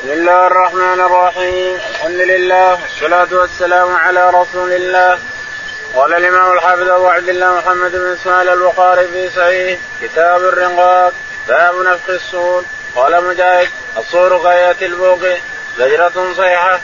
بسم الله الرحمن الرحيم الحمد لله والصلاة والسلام على رسول الله قال الإمام الحافظ أبو عبد الله محمد بن إسماعيل البخاري في صحيح كتاب الرقاق باب نفخ الصور قال مجاهد الصور غاية البوق زجرة صيحة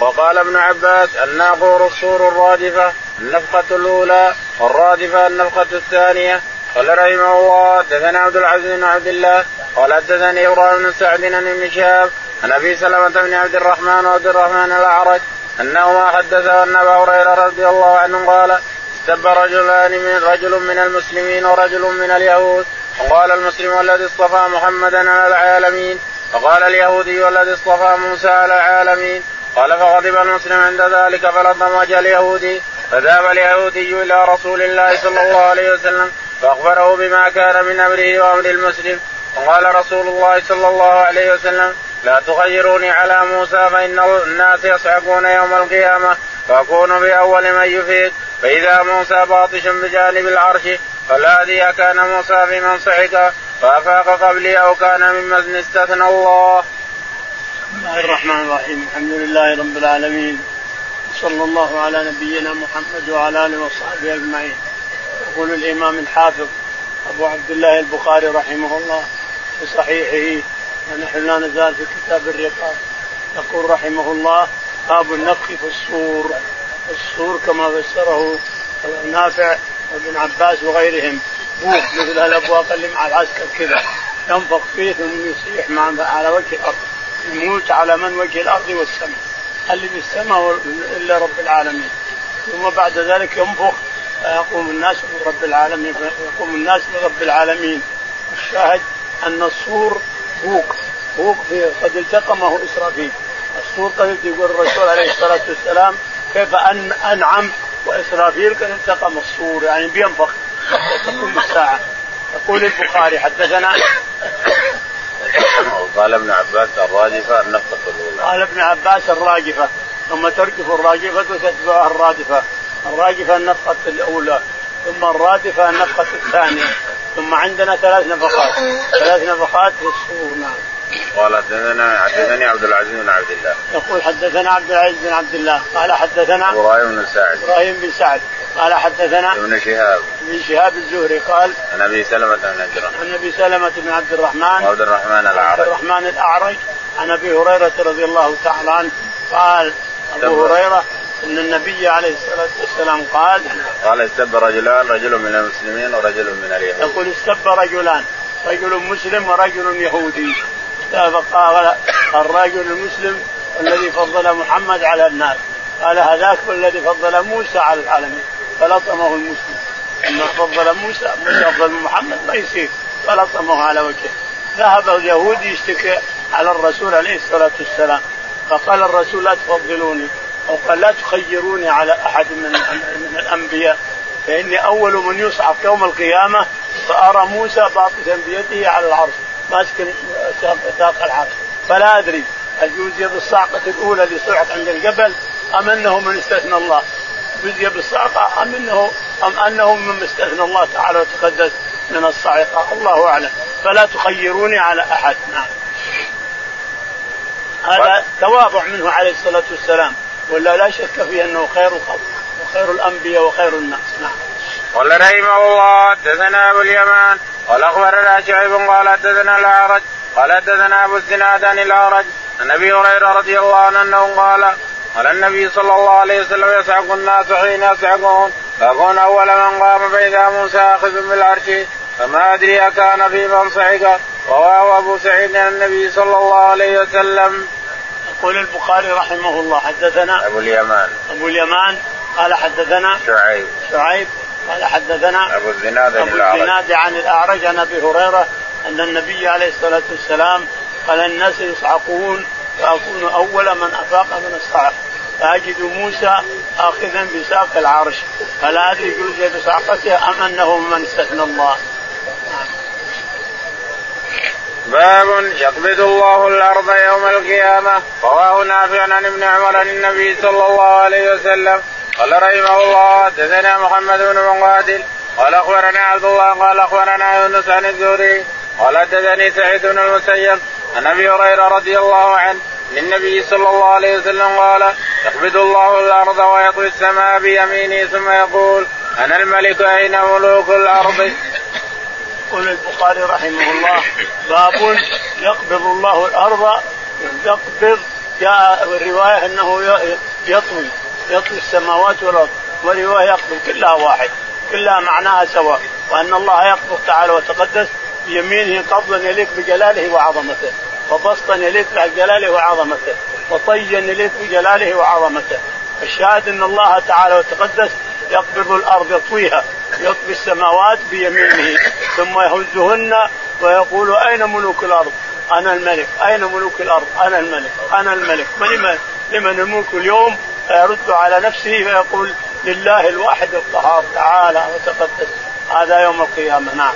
وقال ابن عباس الناقور الصور الرادفة النفخة الأولى والرادفة النفخة الثانية قال رحمه الله حدثنا عبد العزيز بن عبد الله قال حدثني إبراهيم بن سعد بن شهاب عن أبي سلمة بن عبد الرحمن وعبد الرحمن الأعرج أنهما حدثه ان أبا هريرة رضي الله عنه قال استب رجلان من رجل من المسلمين ورجل من اليهود. وقال المسلم الذي اصطفى محمدا على العالمين. وقال اليهودي الذي اصطفى موسى على العالمين. قال فغضب المسلم عند ذلك فلطم وجه اليهودي. فذهب اليهودي إلى رسول الله صلى الله عليه وسلم فأخبره بما كان من أمره وأمر المسلم. وقال رسول الله صلى الله عليه وسلم لا تخيروني على موسى فإن الناس يصعقون يوم القيامة فأكون بأول من يفيد. فإذا موسى باطش بجانب العرش فالذي كان موسى في من صعق فأفاق قبلي أو كان ممن استثنى الله. بسم الله الرحمن الرحيم. الحمد لله رب العالمين. صلى الله على نبينا محمد وعلى آله وصحبه أجمعين. يقول الإمام الحافظ أبو عبد الله البخاري رحمه الله. في صحيحه ونحن لا نزال في كتاب الرقاب. يقول رحمه الله باب النفخ في الصور الصور كما فسره نافع وابن عباس وغيرهم. بوق مثل الأبواق اللي مع العسكر كذا. ينفخ فيه ثم يصيح مع على وجه الأرض. يموت على من وجه الأرض والسماء. اللي في السماء إلا رب العالمين. ثم بعد ذلك ينفخ فيقوم الناس برب العالمين يقوم الناس برب العالمين. الشاهد أن الصور بوق بوق قد التقمه إسرافيل. الصور قد يقول الرسول عليه الصلاة والسلام كيف أن أنعم وإسرافيل قد التقم الصور يعني بينفخ تقوم الساعة يقول البخاري حدثنا قال ابن عباس الراجفه النفخه الأولى. قال ابن عباس الراجفه ثم ترجف الراجفه وتتبعها الرادفة. الراجفه النفخه الأولى. ثم الرادفة النفخه الثانية. ثم عندنا ثلاث نفخات. ثلاث نفخات في الصور نعم. قال حدثنا حدثني عبد العزيز بن عبد الله. يقول حدثنا عبد العزيز بن عبد الله. قال حدثنا إبراهيم بن سعد. إبراهيم بن سعد. قال حدثنا ابن شهاب. ابن شهاب الزهري قال عن أبي سلمة بن عبد الرحمن. عن أبي سلمة بن عبد الرحمن. وعبد الرحمن عبد الأعرج. الرحمن الأعرج. عن أبي هريرة رضي الله تعالى عنه قال أبو هريرة إن النبي عليه الصلاة والسلام قال قال استب رجلان رجل من المسلمين ورجل من اليهود. يقول استب رجلان رجل مسلم ورجل يهودي. فقال الرجل المسلم الذي فضل محمد على الناس. قال هذاك الذي فضل موسى على العالمين. فلطمه المسلم. اما فضل موسى موسى فضل محمد ما يصير. فلطمه على وجهه. ذهب اليهودي يشتكي على الرسول عليه الصلاة والسلام. فقال الرسول لا تفضلوني. أو قال لا تخيروني على أحد من من الأنبياء فإني أول من يصعق يوم القيامة فأرى موسى باطشا بيده على العرش ماسك ساق العرش. فلا أدري هل جوزي بالصعقه الأولى اللي صعق عند الجبل أم أنه من استثنى الله؟ جزي بالصعقه أم انه أم أنه ممن استثنى الله تعالى وتقدس من الصاعقة؟ الله أعلم. فلا تخيروني على أحد. نعم. هذا تواضع منه عليه الصلاة والسلام. ولا لا شك في أنه خير الخلق وخير الأنبياء وخير الناس. نعم. قال رحمه الله حدثنا أبو اليمان. قال أخبرنا شعيب قال حدثنا الأعرج. قال حدثنا أبو الزناد عن الأعرج. عن أبي هريرة رضي الله عنه أنه قال قال النبي صلى الله عليه وسلم يصعق الناس حين يصعقون فاكون أول من قام فاذا موسى أخذ بالعرش. فما أدري أكان في من صعق رواه أبو سعيد عن النبي صلى الله عليه وسلم. يقول البخاري رحمه الله حدثنا أبو اليمان. أبو اليمان قال حدثنا شعيب. شعيب قال حدثنا أبو الزناد عن أبو الأعرج. الزناد عن الأعرج عن أبي هريرة أن النبي عليه الصلاة والسلام قال الناس يصعقون فأكون أول من أفاق من الصعق. فأجد موسى آخذا بساق العرش. فلا أدري جوزي بصعقته أم أنه من استثنى الله. باب يقبض الله الأرض يوم القيامة. رواه نافع عن ابن عمر عن النبي صلى الله عليه وسلم. قال رحمه الله حدثنا محمد بن مقاتل. قال أخبرنا عبد الله قال أخبرنا يونس عن الزهري. قال حدثني سعيد بن المسيب عن أبي هريرة رضي الله عنه. للنبي صلى الله عليه وسلم قال يقبض الله الأرض ويطوي السماء بيمينه ثم يقول أنا الملك أين ملوك الأرض؟ يقول البخاري رحمه الله باب يقبض الله الأرض يقبض جاء الرواية أنه يطوي يطوي السماوات والأرض وروايه يقبض كلها واحد كلها معناها سواء وأن الله يقبض تعالى وتقدس بيمينه قبضا يليق بجلاله وعظمته وبسطا يليق بجلاله وعظمته وطيا يليق بجلاله وعظمته الشاهد أن الله تعالى وتقدس يقبض الأرض يطويها. يطوي السماوات بيمينه ثم يهزهن ويقول أين ملوك الأرض؟ أنا الملك، أين ملوك الأرض؟ أنا الملك، أنا الملك، لمن لمن الملك اليوم؟ فيرد على نفسه فيقول لله الواحد القهار تعالى وتقدس. هذا يوم القيامة. نعم.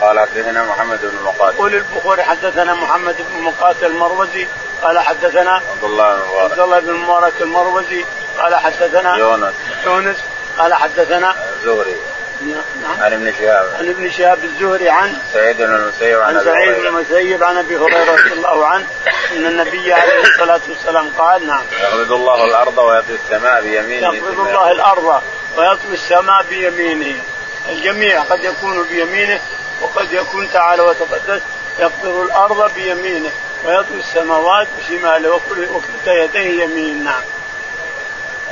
قال حدثنا محمد بن مقاتل. يقول البخاري حدثنا محمد بن مقاتل المروزي. قال حدثنا عبد الله بن مبارك عبد الله بن مبارك المروزي. قال حدثنا يونس. يونس. قال حدثنا الزهري. نعم. عن ابن شهاب. عن ابن شهاب الزهري عن سعيد بن المسيب عن, عن سعيد بن المسيب عن أبي هريرة رضي الله عنه إن النبي عليه الصلاة والسلام قال نعم. يقبض الله الأرض ويطوي السماء بيمينه. يقبض الله الأرض ويطوي السماء بيمينه. الجميع قد يكون بيمينه وقد يكون تعالى وتقدس يقبض الأرض بيمينه ويطوي السماوات بشماله وكلتا يديه يمين. نعم.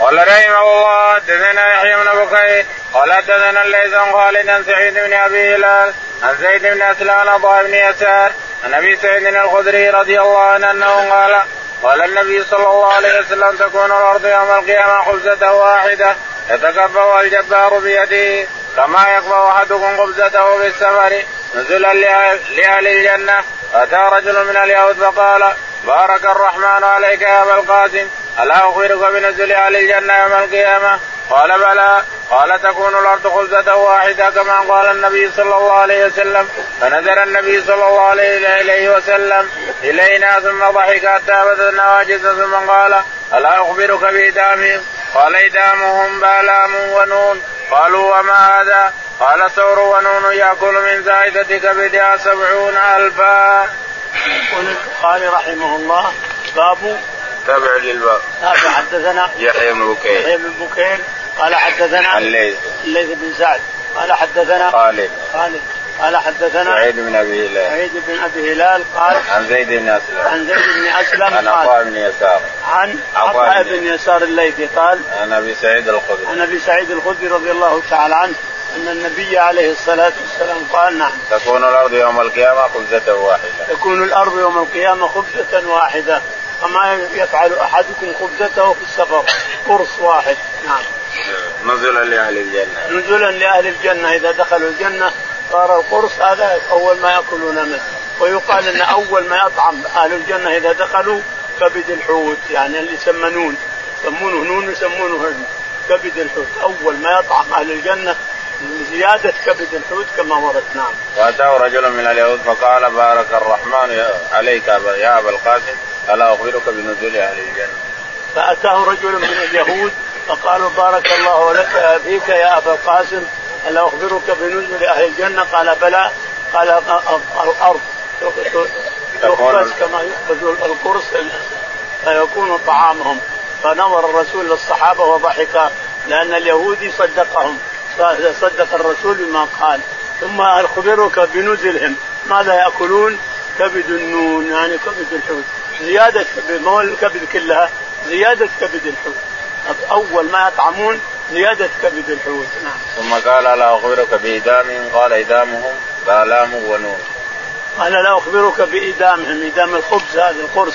قال رحمه الله حدثنا يحيى بن بكير قال حدثنا الليث عن خالد عن سعيد بن أبي هلال عن زيد بن أسلم عن بن يسار عن أبي سعيد الخدري رضي الله عنه أنه قال قال النبي صلى الله عليه وسلم تكون الأرض يوم القيامة خبزة واحدة يتكبر الجبار بيده كما يقبض أحدكم خبزته في السفر نزلا لأهل الجنة. اتى رجل من اليهود فقال بارك الرحمن عليك يا أبا القاسم. ألا أخبرك بنزل أهل الجنة يوم القيامة؟ قال بلى. قال تكون الأرض خبزة واحدة كما قال النبي صلى الله عليه وسلم. فنزل النبي صلى الله عليه وسلم. إلينا ثم ضحك حتى بدت نواجز ثم قال ألا أخبرك بإدامهم؟ قال إدامهم بألام ونون. قالوا وما هذا؟ قال ثور ونون يأكل من زائدة كبدها سبعون ألفا. البخاري رحمه الله باب تابع للباب. تابع. حدثنا يحيى بن بكير. يحيى بن بكير. قال حدثنا الليث. الليث بن سعد. قال حدثنا خالد. خالد. قال حدثنا سعيد بن أبي هلال. سعيد بن أبي هلال. قال عن زيد بن أسلم. عن زيد بن أسلم عن عطاء بن يسار. عن عطاء بن يسار الليثي قال عن أبي سعيد الخدري. عن أبي سعيد الخدري رضي الله تعالى عنه أن النبي عليه الصلاة والسلام قال نعم. تكون الأرض يوم القيامة خبزة واحدة. تكون الأرض يوم القيامة خبزة واحدة. كما يفعل أحدكم خبزته في السفر. قرص واحد. نعم. نزلا لأهل الجنة. نزلا لأهل الجنة. إذا دخلوا الجنة صار القرص هذا أول ما يأكلون منه. ويقال إن أول ما يطعم أهل الجنة إذا دخلوا كبد الحوت. يعني اللي يسمنون. يسمونه نون يسمونه هرم كبد الحوت. أول ما يطعم أهل الجنة زيادة كبد الحوت كما ورد. نعم. وأتاه رجل من اليهود فقال بارك الرحمن عليك يا أبا القاسم. ألا أخبرك بنزول أهل الجنة. فأتاه رجل من اليهود فقالوا بارك الله لك فيك يا أبا القاسم ألا أخبرك بنزول أهل الجنة؟ قال بلى. قال الأرض. تخبز كما يخبز القرص فيكون طعامهم. فنظر الرسول للصحابة وضحك لأن اليهودي صدقهم. صدق الرسول بما قال. ثم أخبرك بنزلهم. ماذا يأكلون؟ كبد النون يعني كبد الحوت. زيادة كبد ما هو الكبد كلها زيادة كبد الحوت. أول ما يطعمون زيادة كبد الحوت. نعم. ثم قال لا أخبرك بإدام قال إدامهم بآلام ونون. قال لا أخبرك بإدامهم إدام الخبز هذا القرص.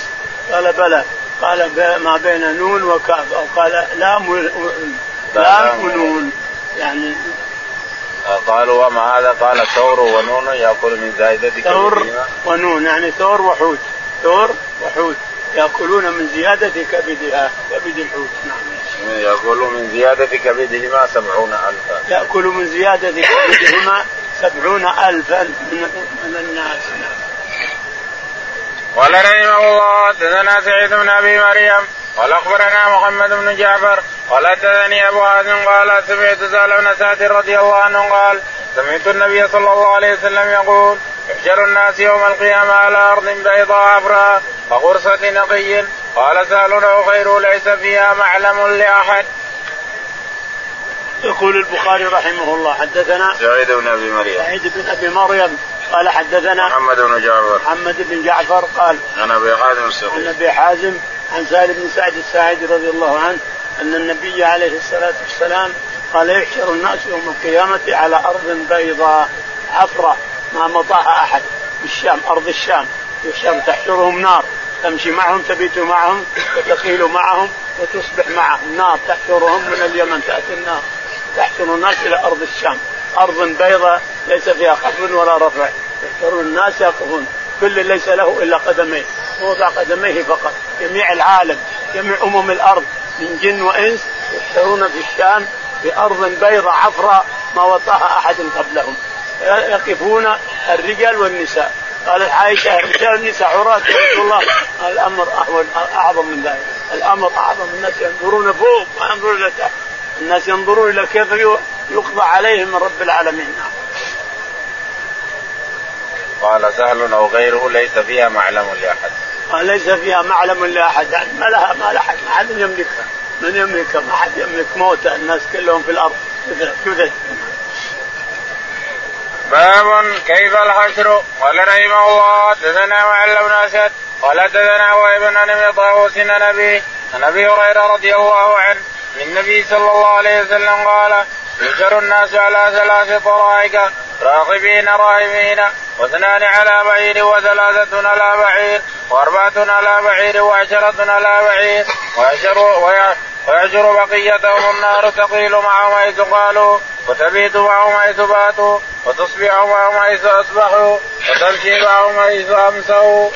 قال بلى. قال ما بين نون وكاف أو قال لام لام ونون. يعني قالوا وما هذا؟ قال ثور ونون يأكل من زائدة ثور ونون يعني ثور وحوت. ثور وحوت. يأكلون من زيادة كبدها كبد الحوت. نعم. ياكل من زيادة كبدهما سبعون ألفا. يأكل من زيادة كبدهما سبعون ألفا من, من الناس. نعم. قال رحمه الله حدثنا سعيد بن أبي مريم قال أخبرنا محمد بن جعفر قال حدثني أبو حازم قال سمعت سهل بن سعد رضي الله عنه قال سمعت النبي صلى الله عليه وسلم يقول يحشر الناس يوم القيامة على أرض بيضاء عفراء وغرصة نقي. قال سهل أو غيره ليس فيها معلم لأحد. يقول البخاري رحمه الله حدثنا سعيد بن أبي مريم. سعيد بن أبي مريم. قال حدثنا محمد بن جعفر. محمد بن جعفر قال عن أبي حازم السعيد عن أبي حازم عن سالم بن سعد الساعدي رضي الله عنه أن النبي عليه الصلاة والسلام قال يحشر الناس يوم القيامة على أرض بيضاء عفرة ما مطاها أحد. بالشام أرض الشام. الشام تحشرهم نار. تمشي معهم تبيت معهم وتقيل معهم وتصبح معهم. نار تحشرهم من اليمن تأتي النار. تحشر الناس إلى أرض الشام. أرض بيضاء ليس فيها خفض ولا رفع. يحشرون الناس يقفون. كل ليس له إلا قدميه. موضع قدميه فقط. جميع العالم جميع أمم الأرض من جن وإنس يحشرون في الشام في ارض بيضاء عفراء ما وطأها أحد قبلهم. يقفون الرجال والنساء. قالت عائشة رجال النساء عراة يا رسول الله. الأمر أعظم من ذلك. الأمر أعظم الناس ينظرون فوق ما ينظرون إلى تحت. الناس ينظرون إلى كيف يقضى عليهم من رب العالمين. قال سهل أو غيره ليس فيها معلم لأحد. قال ليس فيها معلم لأحد؟ يعني ما لها ما لها ما حد يملكها. من يملكها؟ ما حد يملك موتى الناس كلهم في الأرض. كذا باب كيف الحشر؟ قال رحمه الله حدثنا معل بن أسد. قال حدثنا وابن ابن طاووس نبي عن أبي هريرة رضي الله عنه. النبي صلى الله عليه وسلم قال يحشر الناس على ثلاث طرائق. راغبين راهبين. واثنان على بعير وثلاثة على بعير وأربعة على بعير وعشرة على بعير. ويحشر ويحشر بقيتهم النار تقيل معهم حيث قالوا وتبيت معهم حيث باتوا وتصبح معهم حيث أصبحوا وتمشي معهم حيث أمسوا.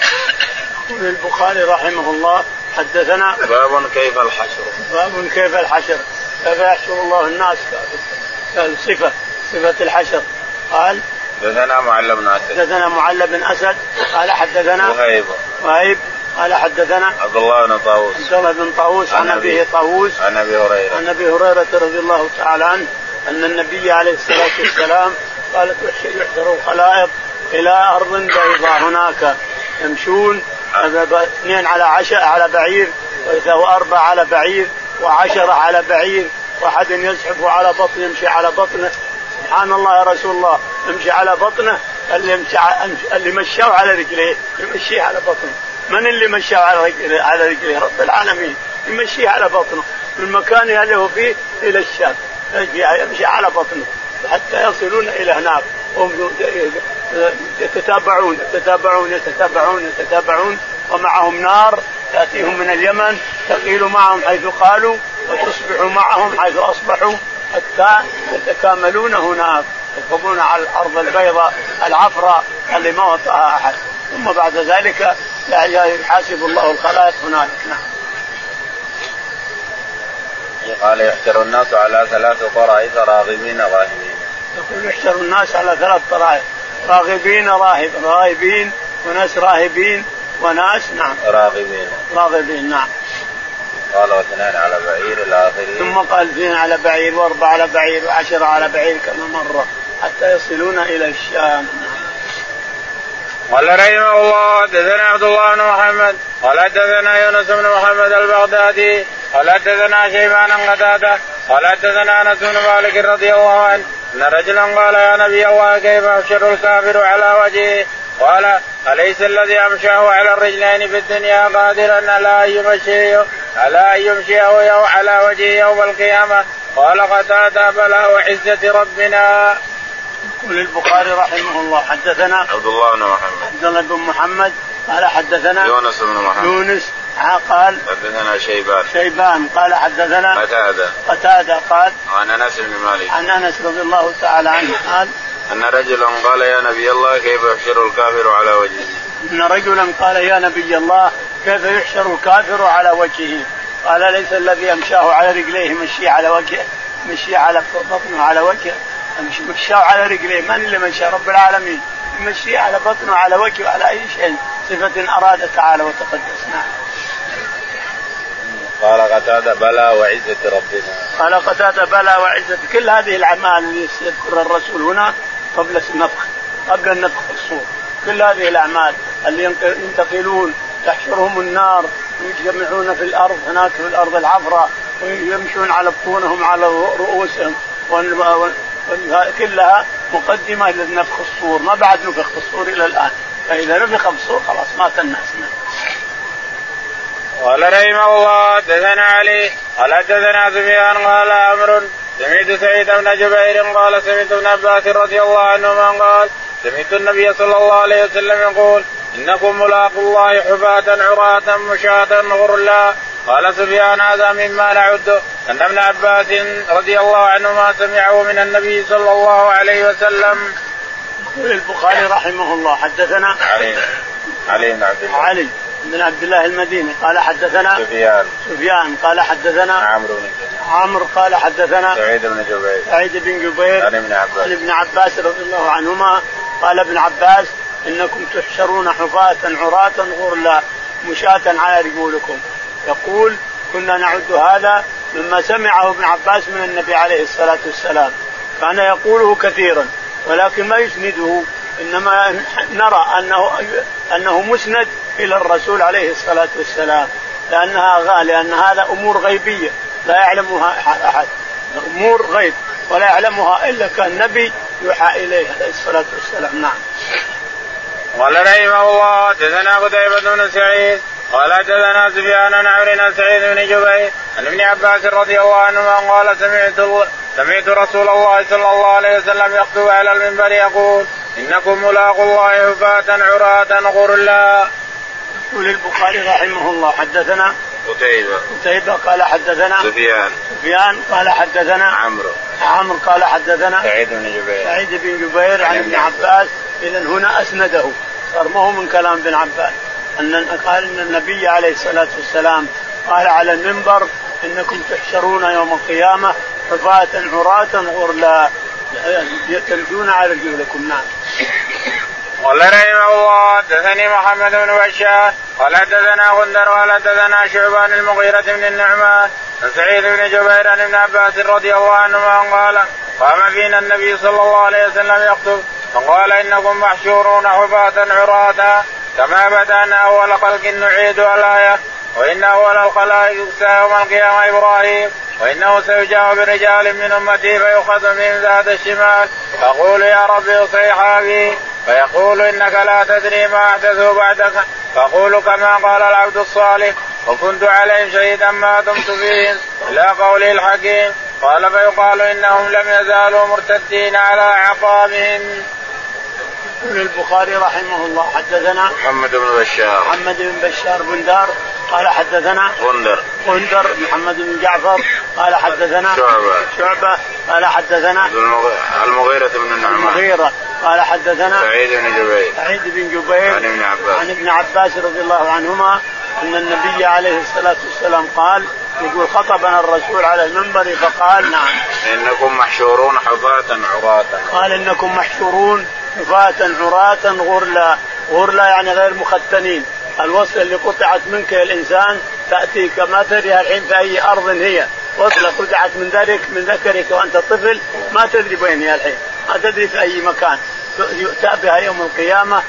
يقول البخاري رحمه الله حدثنا باب كيف الحشر. باب كيف الحشر. كيف يحشر الله الناس؟ قال صفة صفة الحشر. قال حدثنا معل بن أسد. حدثنا معل بن أسد. قال حدثنا وهيب. وهيب. قال حدثنا عبد الله بن طاووس. عبد الله بن طاووس عن أبيه طاووس. عن أبي هريرة. عن أبي هريرة رضي الله تعالى عنه أن النبي عليه الصلاة والسلام قالت يحشر الخلائق إلى أرض بيضاء هناك. يمشون اثنين على عشاء على بعير واربعه على بعير وعشرة على بعير وأحد يزحف على بطنه يمشي على بطنه سبحان الله يا رسول الله يمشي على بطنه اللي يمشي اللي مشاه على رجليه يمشيه على بطنه. من اللي مشاه على رجليه على رجليه؟ رب العالمين. يمشيه على بطنه. من مكانه اللي هو فيه إلى الشام. يمشي على بطنه. حتى يصلون إلى هناك. هم يتتابعون يتتابعون يتتابعون يتتابعون. ومعهم نار تأتيهم من اليمن تقيل معهم حيث قالوا وتصبح معهم حيث أصبحوا. حتى يتكاملون هناك يركبون على الأرض البيضاء العفراء اللي ما وطأها أحد. ثم بعد ذلك يحاسب الله الخلائق هنالك نعم. قال يحشر الناس على ثلاث طرائق راغبين راهبين. يقول يحشر الناس على ثلاث طرائق راغبين راهب راهبين وناس راهبين وناس نعم. راغبين. راغبين نعم. قال واثنان على بعير إلى اخره ثم قال اثنين على بعير واربعه على بعير وعشره على بعير كما مر حتى يصلون إلى الشام. قال رحمه الله حدثنا عبد الله بن محمد قال حدثنا يونس بن محمد البغدادي قال حدثنا شيبان قتادة قال حدثنا أنس بن مالك رضي الله عنه أن رجلا قال يا نبي الله كيف يحشر الكافر على وجهه؟ قال أليس الذي أمشاه على الرجلين في الدنيا قادرا على أن يمشيه على أن يمشيه على وجهه يوم القيامة؟ قال قتادة بلى وعزة ربنا. يقول البخاري رحمه الله حدثنا عبد الله بن محمد. عبد الله بن محمد. قال حدثنا يونس بن محمد. يونس قال حدثنا شيبان. شيبان. قال حدثنا قتادة. قتادة قال عن أنس بن مالك. عن أنس رضي الله تعالى عنه قال أن رجلا قال يا نبي الله كيف يحشر الكافر على وجهه؟ أن رجلا قال يا نبي الله كيف يحشر الكافر على وجهه؟ قال ليس الذي يمشاه على رجليه مشي على وجهه مشي على بطنه على وجهه مشاه على رجليه. من اللي مشى؟ رب العالمين. يمشي على بطنه على وجهه على أي شيء صفة اراد تعالى وتقدس نعم. قال قتادة بلى وعزة ربنا. قال قتادة بلى وعزة. كل هذه الأعمال اللي يذكرها الرسول هنا قبل النفخ قبل النفخ في الصور. كل هذه الأعمال اللي ينتقلون تحشرهم النار ويجمعون في الأرض هناك في الأرض العفراء ويمشون على بطونهم على رؤوسهم كلها مقدمة لنفخ الصور. ما بعد نفخ الصور إلى الآن. فإذا نفخ الصور خلاص مات الناس قال رحمه الله حدثنا علي قال حدثنا سفيان قال أمر سمعت سعيد بن جبير قال سمعت ابن عباس رضي الله عنهما قال سمعت النبي صلى الله عليه وسلم يقول إنكم ملاقوا الله حفاة عراة مشاة غرلا. قال سفيان هذا مما نعد أن ابن عباس رضي الله عنهما سمعه من النبي صلى الله عليه وسلم. يقول البخاري رحمه الله حدثنا علي. علي بن عبد الله. علي. بن عبد الله المديني قال حدثنا سفيان. سفيان قال حدثنا عمرو بن عمرو قال حدثنا سعيد بن جبير. سعيد بن جبير عن ابن عباس. عن ابن عباس رضي الله عنهما قال ابن عباس إنكم تحشرون حفاة عراة غرلا مشاة على رجولكم. يقول كنا نعد هذا مما سمعه ابن عباس من النبي عليه الصلاة والسلام. كان يقوله كثيرا ولكن ما يسنده. إنما نرى أنه أنه مسند إلى الرسول عليه الصلاة والسلام لأنها لأن هذا أمور غيبية لا يعلمها أحد أمور غيب ولا يعلمها إلا كان نبي يوحى إليه عليه الصلاة والسلام نعم. قال رحمه الله حدثنا قتيبة بن سعيد قال حدثنا سفيان عن عمرو سعيد بن جبير عن ابن عباس رضي الله عنهما قال سمعت سمعت رسول الله صلى الله عليه وسلم يخطب على المنبر يقول إنكم ملاقوا الله حفاة عراة غرلا. يقول البخاري رحمه الله حدثنا قتيبة. قتيبة قال حدثنا سفيان. سفيان قال حدثنا عمرو. عمرو قال حدثنا سعيد بن جبير. سعيد بن جبير عن ابن عباس إذا هنا أسنده. صار ما هو من كلام ابن عباس. أن قال إن النبي عليه الصلاة والسلام قال على المنبر إنكم تحشرون يوم القيامة حفاة عراة غرلا. تمشون على رجولكم نعم. قال رحمه الله حدثني محمد بن بشار قال حدثنا غندر قال حدثنا شعبان المغيرة بن النعمان عن سعيد بن جبير عن ابن عباس رضي الله عنهما قال قام فينا النبي صلى الله عليه وسلم يخطب فقال إنكم محشورون حفاة عراة كما بدأنا أول خلق نعيد الآية وان اول الخلائق يكسى يوم القيامة إبراهيم وإنه سيجاء برجال من أمتي فيؤخذ من ذات الشمال. فقول يا ربي اصيحابي فيقول إنك لا تدري ما احدثوا بعدك فقول كما قال العبد الصالح وكنت عليهم شهيدا ما دمت فيهم إلى قوله الحكيم. قال فيقال إنهم لم يزالوا مرتدين على اعقابهم. يقول البخاري رحمه الله حدثنا محمد بن بشار. محمد بن بشار بن دار قال حدثنا غندر غندر محمد بن جعفر قال حدثنا شعبة. شعبة قال حدثنا المغيرة بن النعمان. المغيرة قال حدثنا سعيد بن جبير. سعيد بن جبير عن ابن عباس. عن ابن عباس رضي الله عنهما أن النبي عليه الصلاة والسلام قال يقول خطبنا الرسول على المنبر فقال نعم. إنكم محشورون حفاة عراة. قال إنكم محشورون حفاة عراة غرلا. غرلا يعني غير مختنين. الوصلة اللي قطعت منك يا الإنسان تأتيك. ما تدري الحين في أي أرض هي. وصلة قطعت من ذلك من ذكرك وأنت طفل. ما تدري وين هي الحين. ما تدري في أي مكان. يؤتى بها يوم القيامة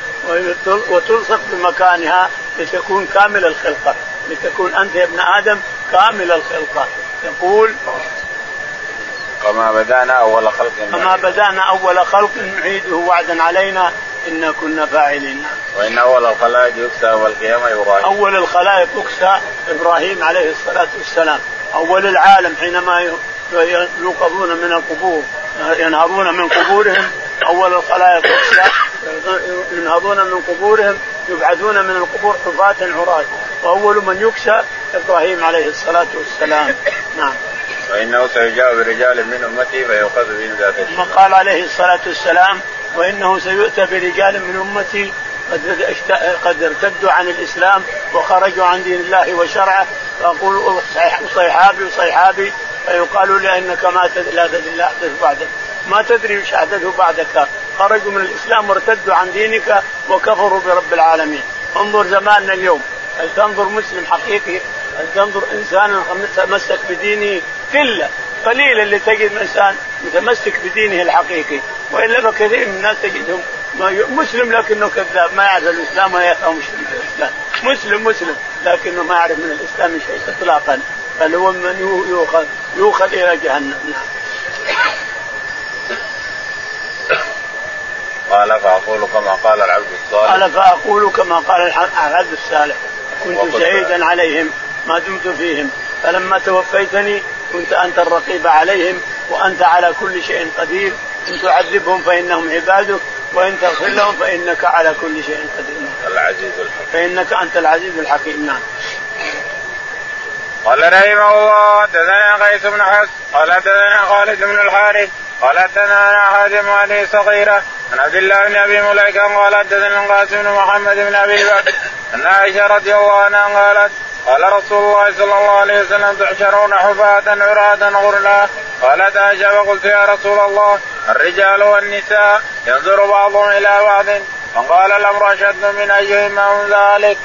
وتلصق بمكانها لتكون كامل الخلقة. لتكون أنت يا ابن آدم كامل الخلقة. يقول كما بدانا أول خلق كما بدانا أول خلق نعيده وعدا علينا. إنا كنا فاعلين. وإن أول الخلائق يكسى يوم القيامه إبراهيم. أول الخلائق يكسى إبراهيم عليه الصلاة والسلام. أول العالم حينما يوقظون من القبور ينهضون من قبورهم أول الخلائق يكسى ينهضون من قبورهم يبعثون من القبور حفاة عراة وأول من يكسى إبراهيم عليه الصلاة والسلام. نعم. وإنه سيجاء برجال من أمتي فيؤخذ بهم ذات ثم قال عليه الصلاة والسلام وإنه سيؤتى برجال من أمتي قد قد ارتدوا عن الإسلام وخرجوا عن دين الله وشرعه. فأقول صيحابي وصيحابي فيقال لأنك ما تدري لا تدري لا أحدث بعدك. ما تدري وش أحدثه بعدك. خرجوا من الإسلام وارتدوا عن دينك وكفروا برب العالمين. انظر زماننا اليوم. هل تنظر مسلم حقيقي؟ هل تنظر إنسان تمسك بدينه؟ قله قليل اللي تجد إنسان متمسك بدينه الحقيقي. وإلا فكثير من الناس تجدهم مسلم لكنه كذاب ما يعرف الإسلام ولا يفهم شيء من الإسلام. مسلم مسلم لكنه ما يعرف من الإسلام شيء اطلاقا. بل هو من يؤخذ يؤخذ إلى جهنم. نعم. قال فأقول كما قال العبد الصالح. قال فأقول كما قال العبد الصالح. كنت شهيدا عليهم ما دمت فيهم. فلما توفيتني كنت أنت الرقيب عليهم وأنت على كل شيء قدير. إن تعذبهم فإنهم عبادك وإن تغفر لهم فإنك على كل شيء قدير. العزيز الحكيم. فإنك أنت العزيز الحكيم نعم. قال رحمه الله حدثنا قيس بن حس قال حدثنا خالد بن الحارث قال حدثنا حاتم هذه صغيرة عن عبد الله بن أبي مليكة قال حدثنا القاسم بن محمد بن أبي بكر أن عائشة رضي الله عنها قالت قال رسول الله صلى الله عليه وسلم تحشرون حفاة عراة غرلا قالت عائشة وقلت يا رسول الله الرجال والنساء ينظر بعضهم إلى بعض فقال الأمر أشد من أيهما من ذلك.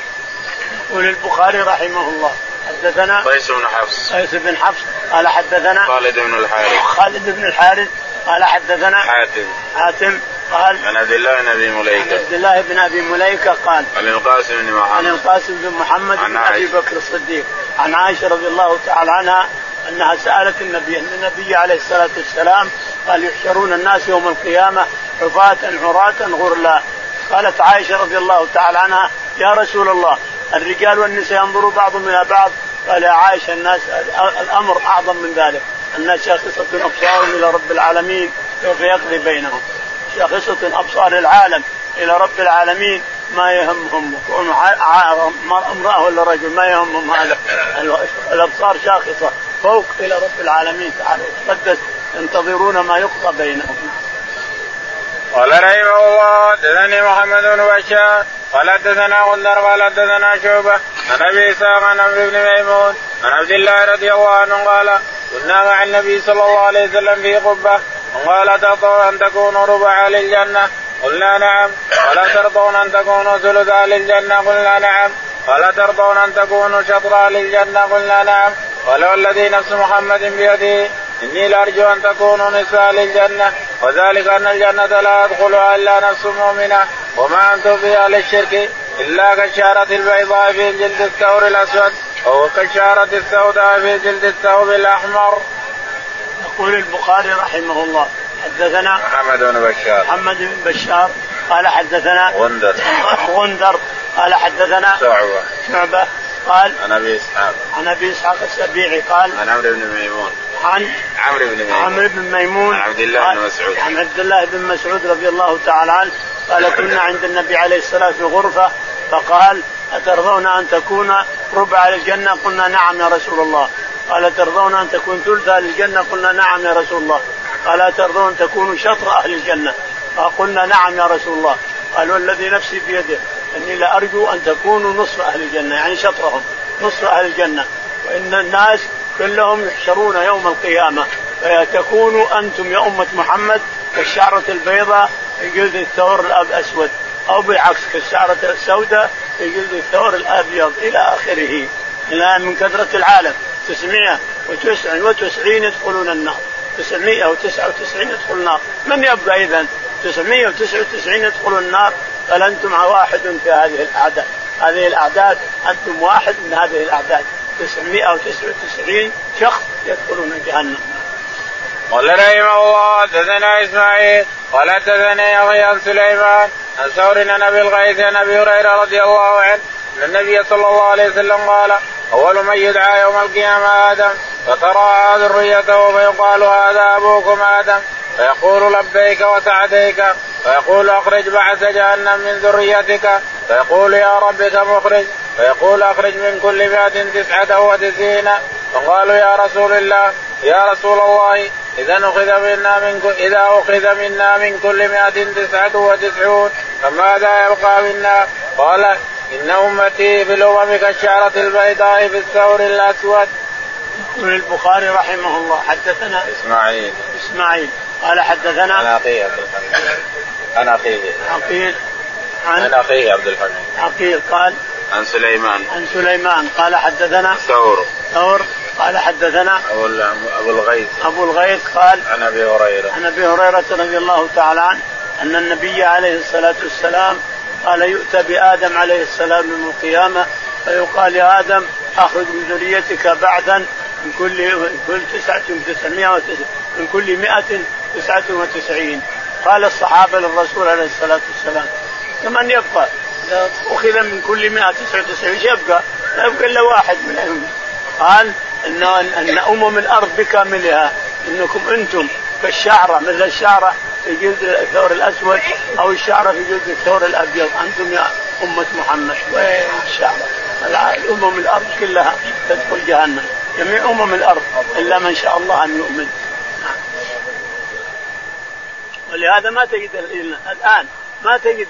يقول البخاري رحمه الله حدثنا قيس بن حفص. قيس بن حفص قال حدثنا خالد بن الحارث. خالد بن الحارث قال حدثنا حاتم. حاتم قال عن عبد الله بن أبي مليكة. عبد الله بن أبي مليكة قال عن القاسم بن محمد. عن القاسم بن محمد عن بن أبي بكر الصديق. عن عائشة رضي الله تعالى عنها أنها سألت النبي أن النبي عليه الصلاة والسلام قال يحشرون الناس يوم القيامة حفاة عراة غرلا. قالت عائشة رضي الله تعالى عنها يا رسول الله الرجال والنساء ينظر بعضهم إلى بعض. قال يا عائشة الناس الأمر أعظم من ذلك. الناس شاخصة أبصارهم إلى رب العالمين سوف يقضي بينهم. شاخصة أبصار العالم إلى رب العالمين ما يهمهم امرأة ولا رجل ما يهمهم هذا. الأبصار شاخصة فوق إلى رب العالمين تعالى يتقدس ينتظرون ما يقضى بينهم. قال رحمه الله حدثني محمد بن بشار قال حدثنا غندر قال حدثنا شعبة عن أبي إسحاق عن عمرو بن ميمون عن عبد الله رضي الله عنه قال كنا مع النبي صلى الله عليه وسلم في قبة وقال ترضون أن تكونوا ربع أهل الجنة؟ قلنا نعم. ولا ترضون أن تكونوا ثلث أهل الجنة؟ قلنا نعم. ولا ترضون أن تكونوا شطر أهل الجنة؟ قلنا نعم. قال والذي نفس محمد بيده؟ إني لأرجو أن تكونوا نساء للجنه وذلك أن الجنة لا يدخلها إلا نفس مؤمنة. وما أنتم في أهل الشرك إلا كالشارة البيضاء في جلد الثور الأسود أو كالشارة السوداء في جلد الثوب الأحمر. يقول البخاري رحمه الله حدثنا محمد بن بشار. محمد بن بشار قال حدثنا غندر. غندر قال حدثنا شعبة. شعبة قال عن أبي إسحاق. عن أبي إسحاق السبيعي قال عن عمرو بن ميمون. عن عمرو بن ميمون. عمرو بن ميمون. عن عبد الله بن مسعود. عن عبد الله بن مسعود رضي الله تعالى عنه. قال كنا عند النبي عليه الصلاة في غرفه فقال أترضون أن تكون ربع الجنة؟ قلنا نعم يا رسول الله. قال ترضون أن تكون ثلث أهل الجنة؟ قلنا نعم يا رسول الله. قال ترضون أن تكونوا شطر أهل الجنة؟ فقلنا نعم يا رسول الله. قال والذي نفسي بيده. إني لارجو أن تكونوا نصف أهل الجنة يعني شطرهم نصف أهل الجنة. وإن الناس كلهم يحشرون يوم القيامة. فتكونوا أنتم يا أمة محمد كالشعرة البيضاء في جلد الثور الاسود أو بالعكس كالشعرة السوداء في جلد الثور الأبيض إلى آخره. الآن من كثرة العالم 999 يدخلون النار. 999 يدخل النار. من يبقى اذا 999 يدخلون النار. بل أنتم واحد في هذه الأعداد. هذه الأعداد أنتم واحد من هذه الأعداد. 999 شخص يدخلون جهنم. قال رحمه الله حدثنا إسماعيل. قال حدثنا يحيى سليمان. عن ثور عن أبي الغيث عن أبي هريرة رضي الله عنه. أن النبي صلى الله عليه وسلم قال أول من يدعى يوم القيامة آدم فترى ذريته فيقال هذا أبوكم آدم. فيقول لبيك وسعديك. فيقول أخرج بعث جهنم من ذريتك. فيقول يا رب كم اخرج فيقول أخرج من كل مائة تسعة وتسعين. فقالوا يا رسول الله يا رسول الله إذا أخذ منا من إذا أخذ منا من كل مائة تسعة وتسعون فماذا يبقى منا؟ قال إن أمتي في الأمم كالشعرة البيضاء في الثور الأسود. يقول البخاري رحمه الله حدثنا إسماعيل. إسماعيل. قال حدثنا عن أخيه عبد الحميد. عن أخيه. عقيل. عن, عن أخيه عبد الحميد. عقيل قال عن سليمان. عن سليمان. قال حدثنا ثور. ثور. قال حدثنا أبو أبو الغيث. أبو الغيث قال عن أبي هريرة. عن أبي هريرة رضي الله تعالى عنه أن النبي عليه الصلاة والسلام قال يؤتى بآدم عليه السلام يوم القيامة فيقال يا آدم أخرج من ذريتك بعدا من كل كل تسعة وتسعمائة من كل مائة تسعة وتسعين. قال الصحابة للرسول عليه الصلاة والسلام كمن يبقى؟ إذا أخذ من كل 199 إيش يبقى؟ لا يبقى إلا واحد منهم. قال ان إن أمم الأرض بكاملها إنكم أنتم كالشعره مثل الشعرة في جلد الثور الأسود أو الشعرة في جلد الثور الأبيض. أنتم يا أمة محمد. وين؟ الشعرة؟ الأمم الأرض كلها تدخل جهنم. جميع امم الأرض إلا من شاء الله أن يؤمن. ولهذا ما تجد الآن ما تجد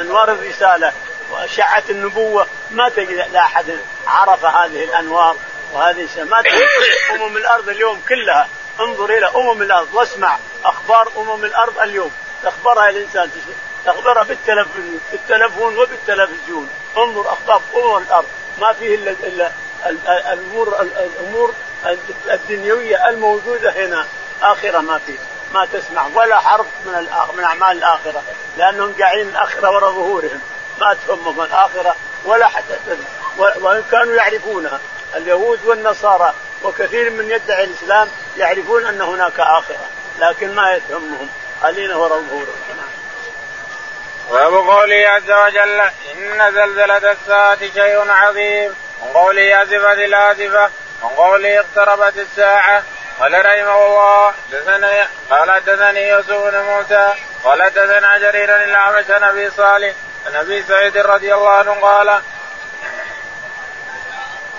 أنوار الرسالة وأشعة النبوة ما تجد لا احد عرف هذه الأنوار وهذه ما تجد أمم الأرض اليوم كلها. انظر إلى أمم الأرض واسمع أخبار أمم الأرض اليوم. تخبرها الإنسان تخبرها بالتلفزيون بالتلفون وبالتلفزيون. انظر أخبار أمم الأرض. ما فيه إلا الأمور الأمور الدنيوية الموجودة هنا. آخرة ما فيه ما تسمع ولا حرف من من أعمال الآخرة لأنهم قاعدين الآخرة وراء ظهورهم. ما تهمهم الآخرة ولا حتى وإن كانوا يعرفونها اليهود والنصارى وكثير من يدعي الإسلام يعرفون أن هناك آخرة لكن ما يتهمهم. خلينا وراء ظهورهم. باب قوله عز وجل إن زلزلة الساعة شيء عظيم. وقوله ازفت الازفه وقوله اقتربت الساعة قال رحمه الله حدثنا قال حدثني يوسف بن موسى قال حدثنا جرير الاعمش عن صالح ابي سعيد رضي الله عنه قال